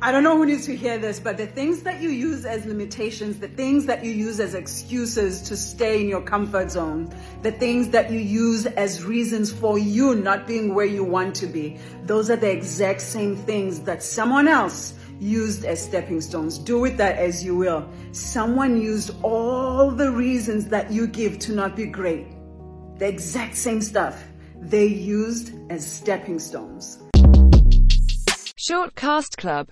I don't know who needs to hear this, but the things that you use as limitations, the things that you use as excuses to stay in your comfort zone, the things that you use as reasons for you not being where you want to be, those are the exact same things that someone else used as stepping stones. Do with that as you will. Someone used all the reasons that you give to not be great, the exact same stuff they used as stepping stones. Short Cast Club